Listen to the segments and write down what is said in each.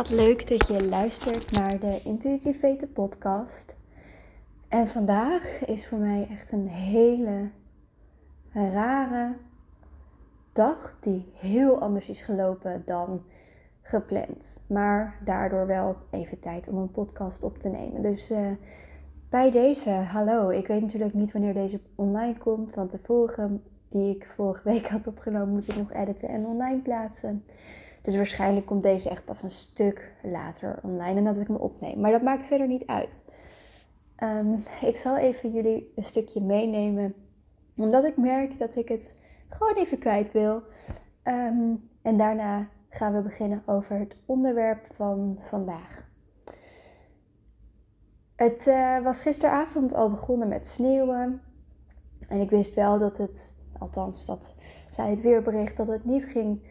Wat leuk dat je luistert naar de Intuïtief Weten podcast. En vandaag is voor mij echt een hele rare dag die heel anders is gelopen dan gepland. Maar daardoor wel even tijd om een podcast op te nemen. Dus uh, bij deze, hallo. Ik weet natuurlijk niet wanneer deze online komt, want de vorige die ik vorige week had opgenomen moet ik nog editen en online plaatsen. Dus waarschijnlijk komt deze echt pas een stuk later online en dat ik hem opneem. Maar dat maakt verder niet uit. Ehm, ik zal even jullie een stukje meenemen. Omdat ik merk dat ik het gewoon even kwijt wil. Ehm, en daarna gaan we beginnen over het onderwerp van vandaag. Het uh, was gisteravond al begonnen met sneeuwen. En ik wist wel dat het, althans dat zei het weerbericht, dat het niet ging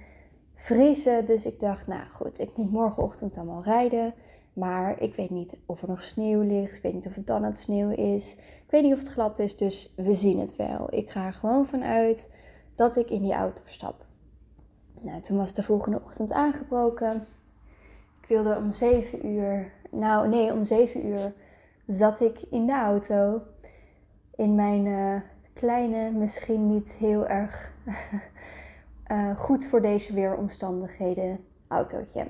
vriezen. Dus ik dacht, nou goed, ik moet morgenochtend allemaal rijden. Maar ik weet niet of er nog sneeuw ligt. Ik weet niet of het dan het sneeuw is. Ik weet niet of het glad is, dus we zien het wel. Ik ga er gewoon vanuit dat ik in die auto stap. Nou, toen was de volgende ochtend aangebroken. Ik wilde om 7 uur, nou nee, om 7 uur zat ik in de auto. In mijn uh, kleine, misschien niet heel erg uh, goed voor deze weeromstandigheden autootje.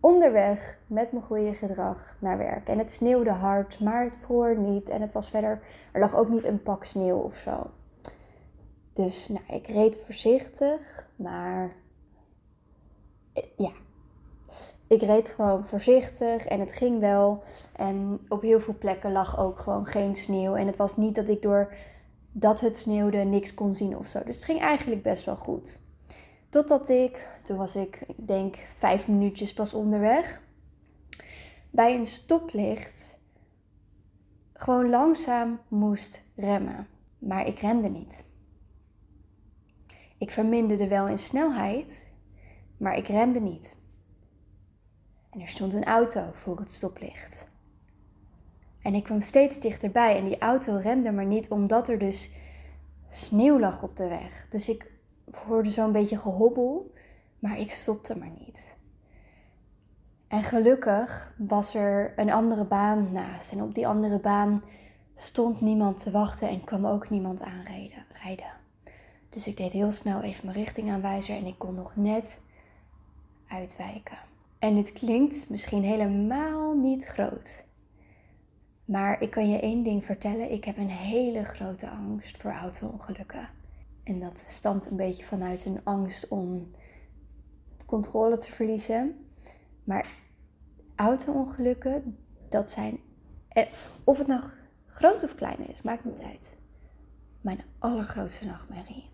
Onderweg met mijn goede gedrag naar werk. En het sneeuwde hard, maar het vroor niet. En het was verder, er lag ook niet een pak sneeuw of zo. Dus nou, ik reed voorzichtig, maar ja, ik reed gewoon voorzichtig en het ging wel. En op heel veel plekken lag ook gewoon geen sneeuw. En het was niet dat ik door dat het sneeuwde niks kon zien of zo. Dus het ging eigenlijk best wel goed. Totdat ik, toen was ik, ik denk vijf minuutjes pas onderweg, bij een stoplicht gewoon langzaam moest remmen. Maar ik rende niet. Ik verminderde wel in snelheid, maar ik rende niet. En er stond een auto voor het stoplicht. En ik kwam steeds dichterbij en die auto remde maar niet omdat er dus sneeuw lag op de weg. Dus ik hoorde zo'n beetje gehobbel, maar ik stopte maar niet. En gelukkig was er een andere baan naast. En op die andere baan stond niemand te wachten en kwam ook niemand aanrijden. Dus ik deed heel snel even mijn richtingaanwijzer en ik kon nog net uitwijken. En het klinkt misschien helemaal niet groot. Maar ik kan je één ding vertellen. Ik heb een hele grote angst voor auto-ongelukken. En dat stamt een beetje vanuit een angst om controle te verliezen. Maar auto-ongelukken, dat zijn. Of het nou groot of klein is, maakt niet uit. Mijn allergrootste nachtmerrie.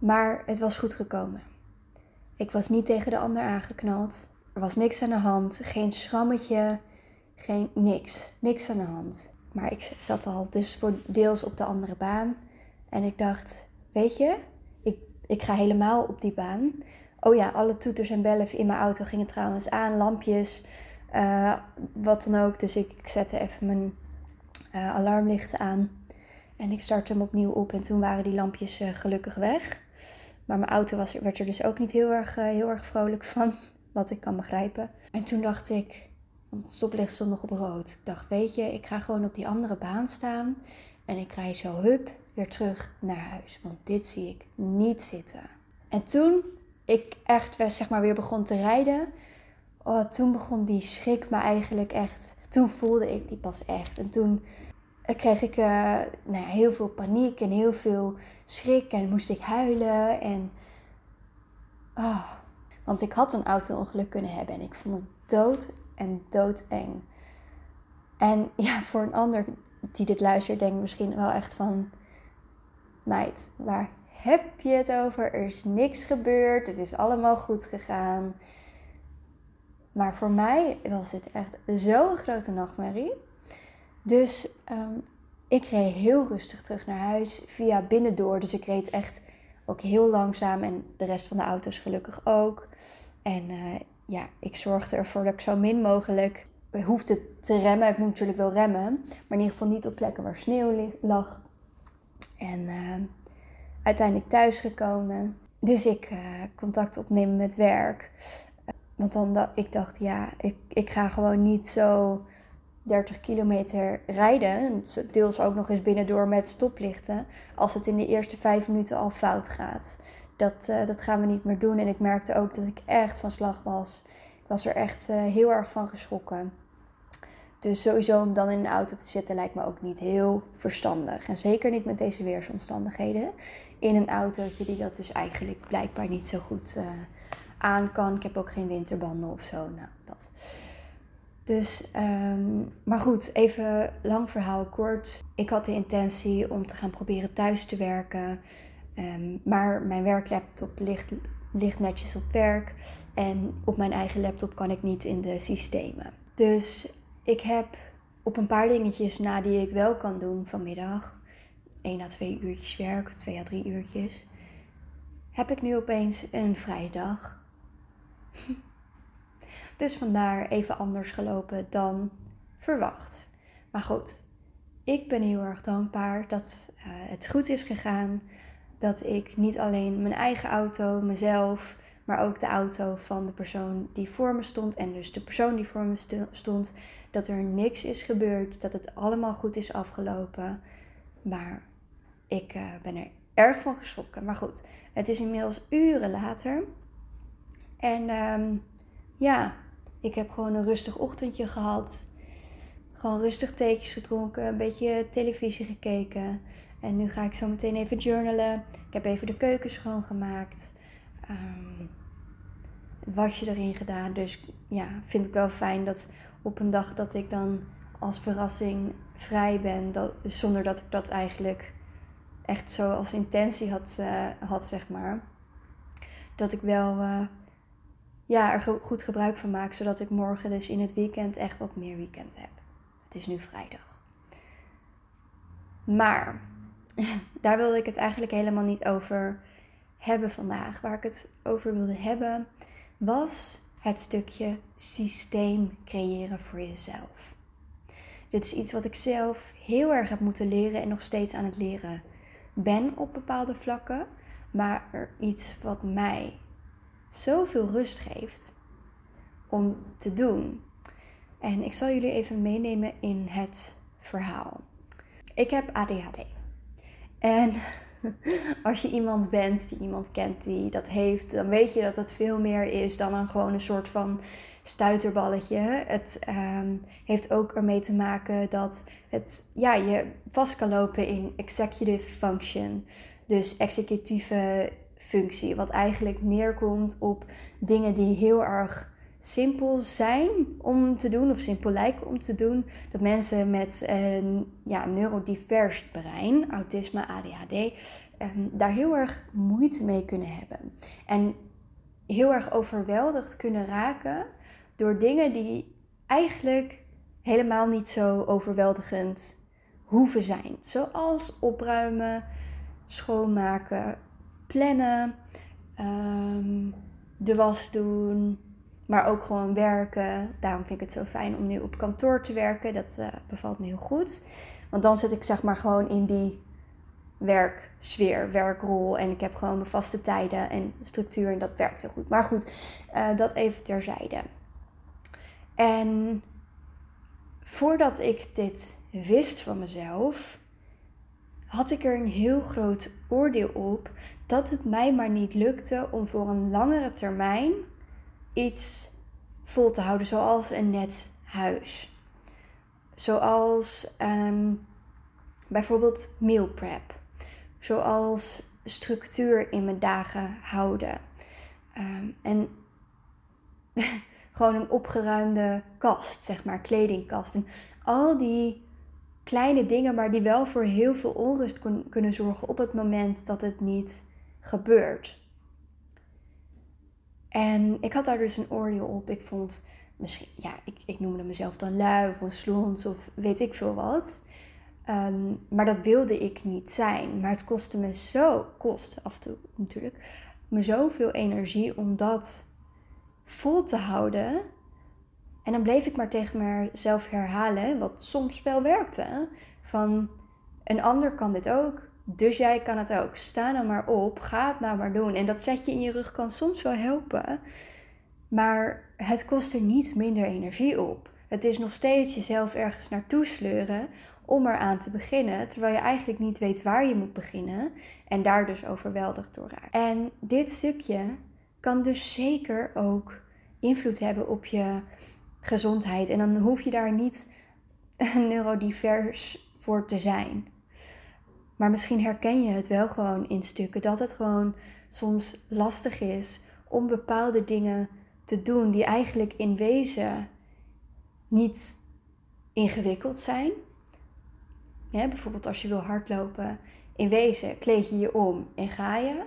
Maar het was goed gekomen. Ik was niet tegen de ander aangeknald. Er was niks aan de hand. Geen schrammetje. Geen niks. Niks aan de hand. Maar ik zat al dus voor deels op de andere baan. En ik dacht, weet je, ik, ik ga helemaal op die baan. Oh ja, alle toeters en bellen in mijn auto gingen trouwens aan. Lampjes, uh, wat dan ook. Dus ik, zette even mijn uh, alarmlichten aan. En ik startte hem opnieuw op. En toen waren die lampjes uh, gelukkig weg. Maar mijn auto was, werd er dus ook niet heel erg, heel erg vrolijk van. Wat ik kan begrijpen. En toen dacht ik, want het stoplicht stond nog op rood. Ik dacht, weet je, ik ga gewoon op die andere baan staan. En ik rij zo hup weer terug naar huis. Want dit zie ik niet zitten. En toen ik echt zeg maar, weer begon te rijden. Oh, toen begon die schrik me eigenlijk echt. Toen voelde ik die pas echt. En toen kreeg ik uh, nou ja, heel veel paniek en heel veel schrik. En moest ik huilen. En. Oh, want ik had een auto-ongeluk kunnen hebben. En ik vond het dood en doodeng. En ja, voor een ander die dit luistert, denkt misschien wel echt van... Meid, waar heb je het over? Er is niks gebeurd. Het is allemaal goed gegaan. Maar voor mij was dit echt zo'n grote nachtmerrie. Dus um, ik reed heel rustig terug naar huis via binnendoor. Dus ik reed echt ook heel langzaam en de rest van de auto's gelukkig ook. En uh, ja, ik zorgde ervoor dat ik zo min mogelijk hoefde te remmen. Ik moet natuurlijk wel remmen, maar in ieder geval niet op plekken waar sneeuw lag. En uh, uiteindelijk thuisgekomen. Dus ik uh, contact opnemen met werk. Want dan ik dacht, ja, ik, ik ga gewoon niet zo 30 kilometer rijden. Deels ook nog eens binnendoor met stoplichten. Als het in de eerste vijf minuten al fout gaat. Dat, uh, dat gaan we niet meer doen. En ik merkte ook dat ik echt van slag was. Ik was er echt uh, heel erg van geschrokken. Dus sowieso om dan in een auto te zitten lijkt me ook niet heel verstandig. En zeker niet met deze weersomstandigheden. In een autootje die dat dus eigenlijk blijkbaar niet zo goed uh, aan kan. Ik heb ook geen winterbanden of zo. Nou, dat. Dus, um, maar goed, even lang verhaal kort. Ik had de intentie om te gaan proberen thuis te werken. Um, maar mijn werklaptop ligt, ligt netjes op werk. En op mijn eigen laptop kan ik niet in de systemen. Dus ik heb op een paar dingetjes na die ik wel kan doen vanmiddag. 1 à 2 uurtjes werk, of 2 à 3 uurtjes. Heb ik nu opeens een vrije dag. Dus vandaar even anders gelopen dan verwacht. Maar goed, ik ben heel erg dankbaar dat uh, het goed is gegaan. Dat ik niet alleen mijn eigen auto, mezelf, maar ook de auto van de persoon die voor me stond en dus de persoon die voor me stond, dat er niks is gebeurd, dat het allemaal goed is afgelopen. Maar ik uh, ben er erg van geschrokken. Maar goed, het is inmiddels uren later. En um, ja, ik heb gewoon een rustig ochtendje gehad. Gewoon rustig theetjes gedronken, een beetje televisie gekeken. En nu ga ik zo meteen even journalen. Ik heb even de keuken schoongemaakt. Um, het wasje erin gedaan. Dus ja, vind ik wel fijn dat op een dag dat ik dan als verrassing vrij ben. Dat, zonder dat ik dat eigenlijk echt zo als intentie had, uh, had zeg maar. Dat ik wel... Uh, ja, er goed gebruik van maak. Zodat ik morgen dus in het weekend echt wat meer weekend heb. Het is nu vrijdag. Maar daar wilde ik het eigenlijk helemaal niet over hebben vandaag. Waar ik het over wilde hebben was het stukje systeem creëren voor jezelf. Dit is iets wat ik zelf heel erg heb moeten leren en nog steeds aan het leren ben op bepaalde vlakken. Maar iets wat mij zoveel rust geeft om te doen. En ik zal jullie even meenemen in het verhaal. Ik heb ADHD. En als je iemand bent die iemand kent die dat heeft, dan weet je dat het veel meer is dan een gewoon een soort van stuiterballetje. Het um, heeft ook ermee te maken dat het, ja, je vast kan lopen in executive function. Dus executieve functie. Wat eigenlijk neerkomt op dingen die heel erg simpel zijn om te doen, of simpel lijken om te doen. Dat mensen met een ja, neurodivers brein, autisme, ADHD, ehm, daar heel erg moeite mee kunnen hebben. En heel erg overweldigd kunnen raken door dingen die eigenlijk helemaal niet zo overweldigend hoeven zijn. Zoals opruimen, schoonmaken, plannen, ehm, de was doen, maar ook gewoon werken. Daarom vind ik het zo fijn om nu op kantoor te werken. Dat uh, bevalt me heel goed. Want dan zit ik zeg maar gewoon in die werksfeer, werkrol. En ik heb gewoon mijn vaste tijden en structuur en dat werkt heel goed. Maar goed, uh, dat even terzijde. En voordat ik dit wist van mezelf, had ik er een heel groot oordeel op dat het mij maar niet lukte om voor een langere termijn iets vol te houden, zoals een net huis. Zoals um, bijvoorbeeld meal prep. Zoals structuur in mijn dagen houden. Um, en gewoon een opgeruimde kast, zeg maar, kledingkast. En al die kleine dingen, maar die wel voor heel veel onrust kunnen zorgen op het moment dat het niet gebeurt. En ik had daar dus een oordeel op. Ik vond misschien, ja, ik, ik noemde mezelf dan lui of een slons of weet ik veel wat. Um, maar dat wilde ik niet zijn. Maar het kostte me zo, kost af en toe natuurlijk, me zoveel energie om dat vol te houden. En dan bleef ik maar tegen mezelf herhalen, wat soms wel werkte. Van een ander kan dit ook, dus jij kan het ook. Sta nou maar op, ga het nou maar doen. En dat zet je in je rug kan soms wel helpen. Maar het kost er niet minder energie op. Het is nog steeds jezelf ergens naartoe sleuren om eraan te beginnen, terwijl je eigenlijk niet weet waar je moet beginnen en daar dus overweldigd door raakt. En dit stukje kan dus zeker ook invloed hebben op je gezondheid. En dan hoef je daar niet neurodivers voor te zijn. Maar misschien herken je het wel gewoon in stukken dat het gewoon soms lastig is om bepaalde dingen te doen die eigenlijk in wezen niet ingewikkeld zijn. Bijvoorbeeld als je wil hardlopen, in wezen kleed je je om en ga je.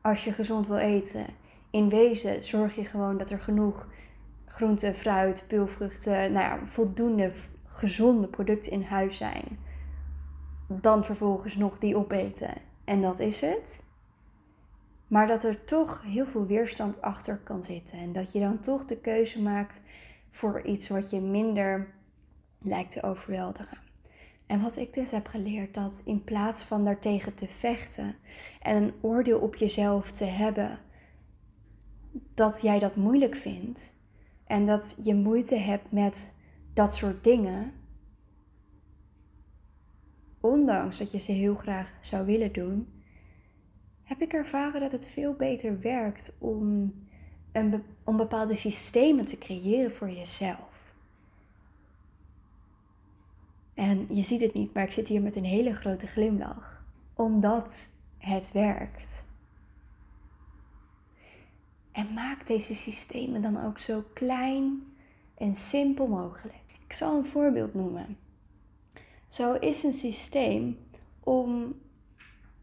Als je gezond wil eten, in wezen zorg je gewoon dat er genoeg groente, fruit, peulvruchten, nou ja, voldoende gezonde producten in huis zijn. Dan vervolgens nog die opeten. En dat is het. Maar dat er toch heel veel weerstand achter kan zitten. En dat je dan toch de keuze maakt voor iets wat je minder lijkt te overweldigen. En wat ik dus heb geleerd, dat in plaats van daartegen te vechten en een oordeel op jezelf te hebben, dat jij dat moeilijk vindt en dat je moeite hebt met dat soort dingen, ondanks dat je ze heel graag zou willen doen, heb ik ervaren dat het veel beter werkt om, een, om bepaalde systemen te creëren voor jezelf. En je ziet het niet, maar ik zit hier met een hele grote glimlach, omdat het werkt. En maak deze systemen dan ook zo klein en simpel mogelijk. Ik zal een voorbeeld noemen. Zo is een systeem om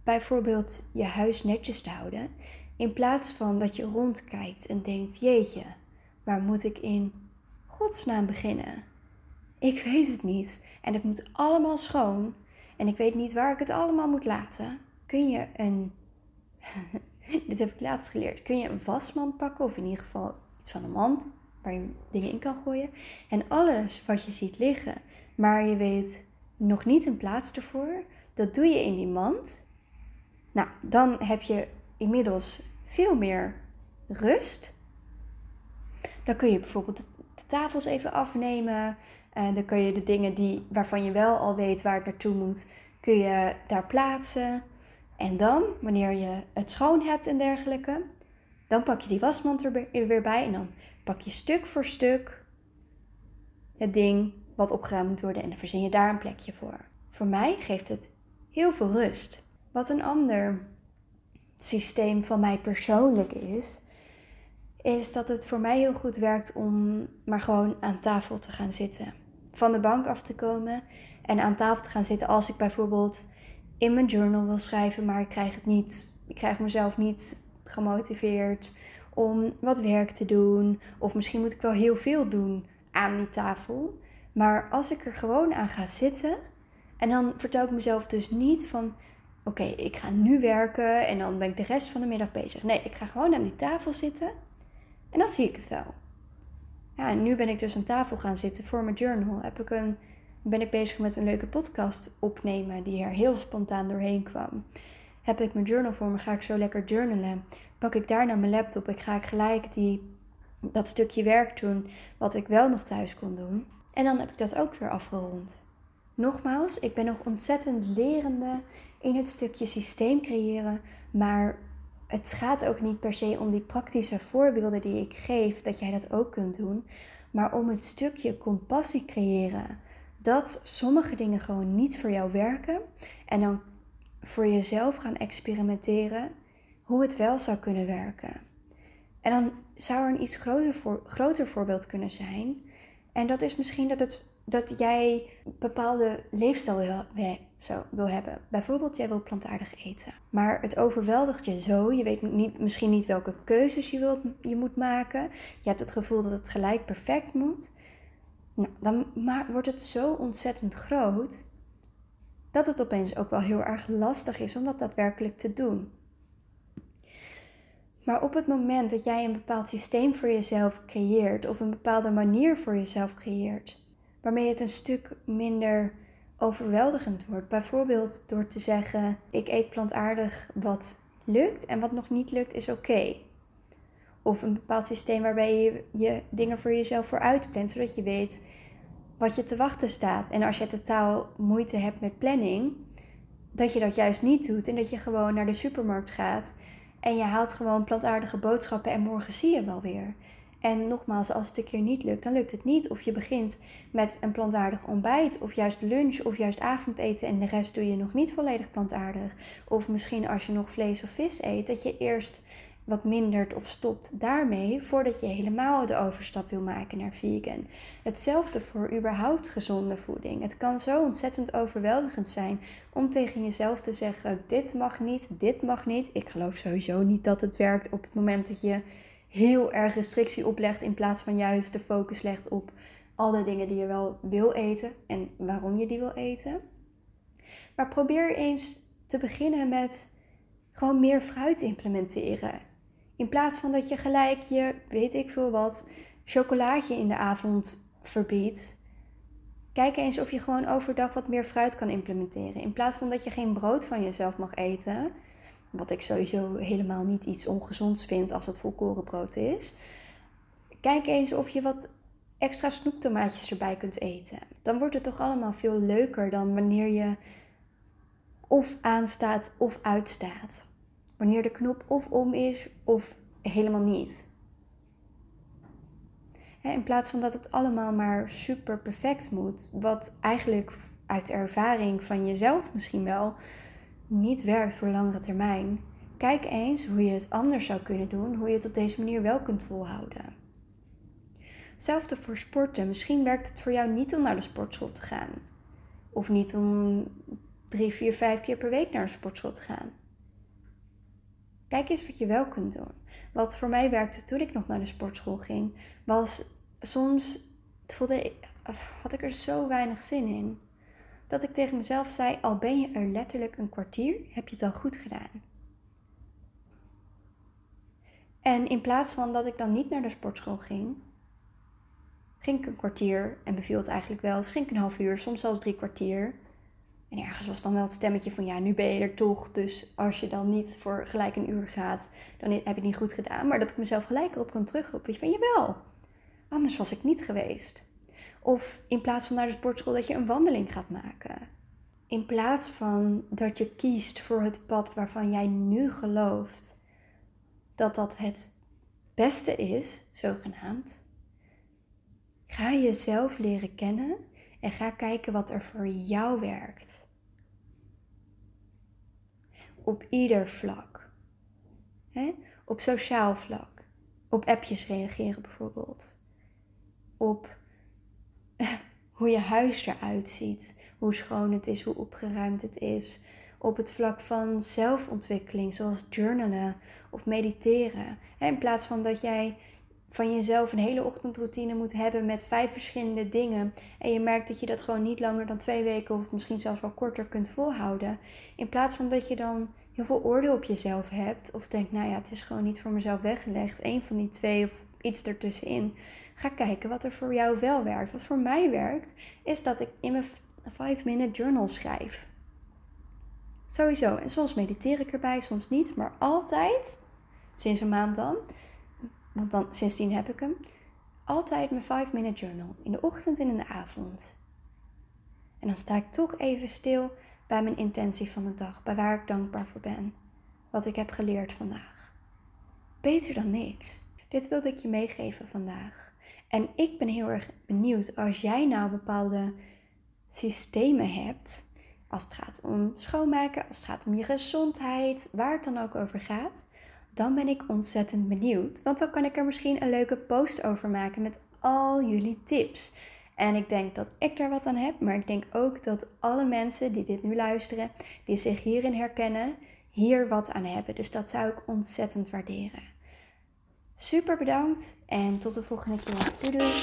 bijvoorbeeld je huis netjes te houden, in plaats van dat je rondkijkt en denkt: jeetje, waar moet ik in godsnaam beginnen? Ik weet het niet en het moet allemaal schoon en ik weet niet waar ik het allemaal moet laten. Kun je een dit heb ik laatst geleerd. Kun je een wasmand pakken, of in ieder geval iets van een mand waar je dingen in kan gooien. En alles wat je ziet liggen, maar je weet nog niet een plaats ervoor, dat doe je in die mand. Nou, dan heb je inmiddels veel meer rust. Dan kun je bijvoorbeeld de tafels even afnemen. En dan kun je de dingen die, waarvan je wel al weet waar het naartoe moet, kun je daar plaatsen. En dan, wanneer je het schoon hebt en dergelijke, dan pak je die wasmand er weer bij en dan pak je stuk voor stuk het ding wat opgeruimd moet worden en dan verzin je daar een plekje voor. Voor mij geeft het heel veel rust. Wat een ander systeem van mij persoonlijk is, is dat het voor mij heel goed werkt om maar gewoon aan tafel te gaan zitten. Van de bank af te komen en aan tafel te gaan zitten als ik bijvoorbeeld in mijn journal wil schrijven, maar ik krijg het niet. Ik krijg mezelf niet gemotiveerd om wat werk te doen. Of misschien moet ik wel heel veel doen aan die tafel. Maar als ik er gewoon aan ga zitten en dan vertel ik mezelf dus niet van oké, ik ga nu werken en dan ben ik de rest van de middag bezig. Nee, ik ga gewoon aan die tafel zitten en dan zie ik het wel. Ja, en nu ben ik dus aan tafel gaan zitten voor mijn journal. Heb ik een ben ik bezig met een leuke podcast opnemen die er heel spontaan doorheen kwam. Heb ik mijn journal voor me, ga ik zo lekker journalen. Pak ik daarna mijn laptop, ik ga ik gelijk die, dat stukje werk doen wat ik wel nog thuis kon doen. En dan heb ik dat ook weer afgerond. Nogmaals, ik ben nog ontzettend lerende in het stukje systeem creëren, maar het gaat ook niet per se om die praktische voorbeelden die ik geef, dat jij dat ook kunt doen, maar om het stukje compassie creëren dat sommige dingen gewoon niet voor jou werken. En dan voor jezelf gaan experimenteren hoe het wel zou kunnen werken. En dan zou er een iets groter, groter voorbeeld kunnen zijn. En dat is misschien dat, het, dat jij een bepaalde leefstijl wil, zo, wil hebben. Bijvoorbeeld, jij wil plantaardig eten. Maar het overweldigt je zo. Je weet niet, misschien niet welke keuzes je, wilt, je moet maken. Je hebt het gevoel dat het gelijk perfect moet. Nou, dan wordt het zo ontzettend groot dat het opeens ook wel heel erg lastig is om dat daadwerkelijk te doen. Maar op het moment dat jij een bepaald systeem voor jezelf creëert of een bepaalde manier voor jezelf creëert, waarmee het een stuk minder overweldigend wordt, bijvoorbeeld door te zeggen: ik eet plantaardig wat lukt en wat nog niet lukt is oké. Of een bepaald systeem waarbij je, je dingen voor jezelf vooruit plant, zodat je weet wat je te wachten staat. En als je totaal moeite hebt met planning, dat je dat juist niet doet en dat je gewoon naar de supermarkt gaat en je haalt gewoon plantaardige boodschappen en morgen zie je wel weer. En nogmaals, als het een keer niet lukt, dan lukt het niet. Of je begint met een plantaardig ontbijt, of juist lunch, of juist avondeten en de rest doe je nog niet volledig plantaardig. Of misschien als je nog vlees of vis eet, dat je eerst wat mindert of stopt daarmee voordat je helemaal de overstap wil maken naar vegan. Hetzelfde voor überhaupt gezonde voeding. Het kan zo ontzettend overweldigend zijn om tegen jezelf te zeggen: dit mag niet, dit mag niet. Ik geloof sowieso niet dat het werkt op het moment dat je heel erg restrictie oplegt in plaats van juist de focus legt op alle dingen die je wel wil eten en waarom je die wil eten. Maar probeer eens te beginnen met gewoon meer fruit implementeren. In plaats van dat je gelijk je, weet ik veel wat, chocolaatje in de avond verbiedt. Kijk eens of je gewoon overdag wat meer fruit kan implementeren. In plaats van dat je geen brood van jezelf mag eten. Wat ik sowieso helemaal niet iets ongezonds vind als het volkorenbrood is. Kijk eens of je wat extra snoeptomaatjes erbij kunt eten. Dan wordt het toch allemaal veel leuker dan wanneer je of aanstaat of uitstaat. Wanneer de knop of om is of helemaal niet. In plaats van dat het allemaal maar super perfect moet, wat eigenlijk uit ervaring van jezelf misschien wel niet werkt voor langere termijn. Kijk eens hoe je het anders zou kunnen doen, hoe je het op deze manier wel kunt volhouden. Hetzelfde voor sporten. Misschien werkt het voor jou niet om naar de sportschool te gaan. Of niet om drie, vier, vijf keer per week naar de sportschool te gaan. Kijk eens wat je wel kunt doen. Wat voor mij werkte toen ik nog naar de sportschool ging, was soms voelde, had ik er zo weinig zin in. Dat ik tegen mezelf zei: Al ben je er letterlijk een kwartier, heb je het al goed gedaan. En in plaats van dat ik dan niet naar de sportschool ging, ging ik een kwartier en beviel het eigenlijk wel. Dus ging ik een half uur, soms zelfs drie kwartier. En ergens was dan wel het stemmetje van ja, nu ben je er toch. Dus als je dan niet voor gelijk een uur gaat, dan heb je het niet goed gedaan. Maar dat ik mezelf gelijk erop kan terugroepen. Van jawel, anders was ik niet geweest. Of in plaats van naar de sportschool dat je een wandeling gaat maken. In plaats van dat je kiest voor het pad waarvan jij nu gelooft dat dat het beste is, zogenaamd. Ga jezelf leren kennen en ga kijken wat er voor jou werkt. Op ieder vlak. Op sociaal vlak. Op appjes reageren bijvoorbeeld. Op hoe je huis eruit ziet. Hoe schoon het is, hoe opgeruimd het is. Op het vlak van zelfontwikkeling, zoals journalen of mediteren. In plaats van dat jij van jezelf een hele ochtendroutine moet hebben met vijf verschillende dingen. En je merkt dat je dat gewoon niet langer dan twee weken of misschien zelfs wel korter kunt volhouden. In plaats van dat je dan heel veel oordeel op jezelf hebt. Of denkt, nou ja, het is gewoon niet voor mezelf weggelegd. Eén van die twee of iets ertussenin. Ga kijken wat er voor jou wel werkt. Wat voor mij werkt, is dat ik in mijn 5-minute journal schrijf. Sowieso. En soms mediteer ik erbij, soms niet. Maar altijd, sinds een maand dan, want dan, sindsdien heb ik hem. Altijd mijn 5-minute journal. In de ochtend en in de avond. En dan sta ik toch even stil bij mijn intentie van de dag. Bij waar ik dankbaar voor ben. Wat ik heb geleerd vandaag. Beter dan niks. Dit wilde ik je meegeven vandaag. En ik ben heel erg benieuwd als jij nou bepaalde systemen hebt. Als het gaat om schoonmaken, als het gaat om je gezondheid, waar het dan ook over gaat dan ben ik ontzettend benieuwd. Want dan kan ik er misschien een leuke post over maken met al jullie tips. En ik denk dat ik daar wat aan heb, maar ik denk ook dat alle mensen die dit nu luisteren, die zich hierin herkennen, hier wat aan hebben. Dus dat zou ik ontzettend waarderen. Super bedankt en tot de volgende keer. Doei doei!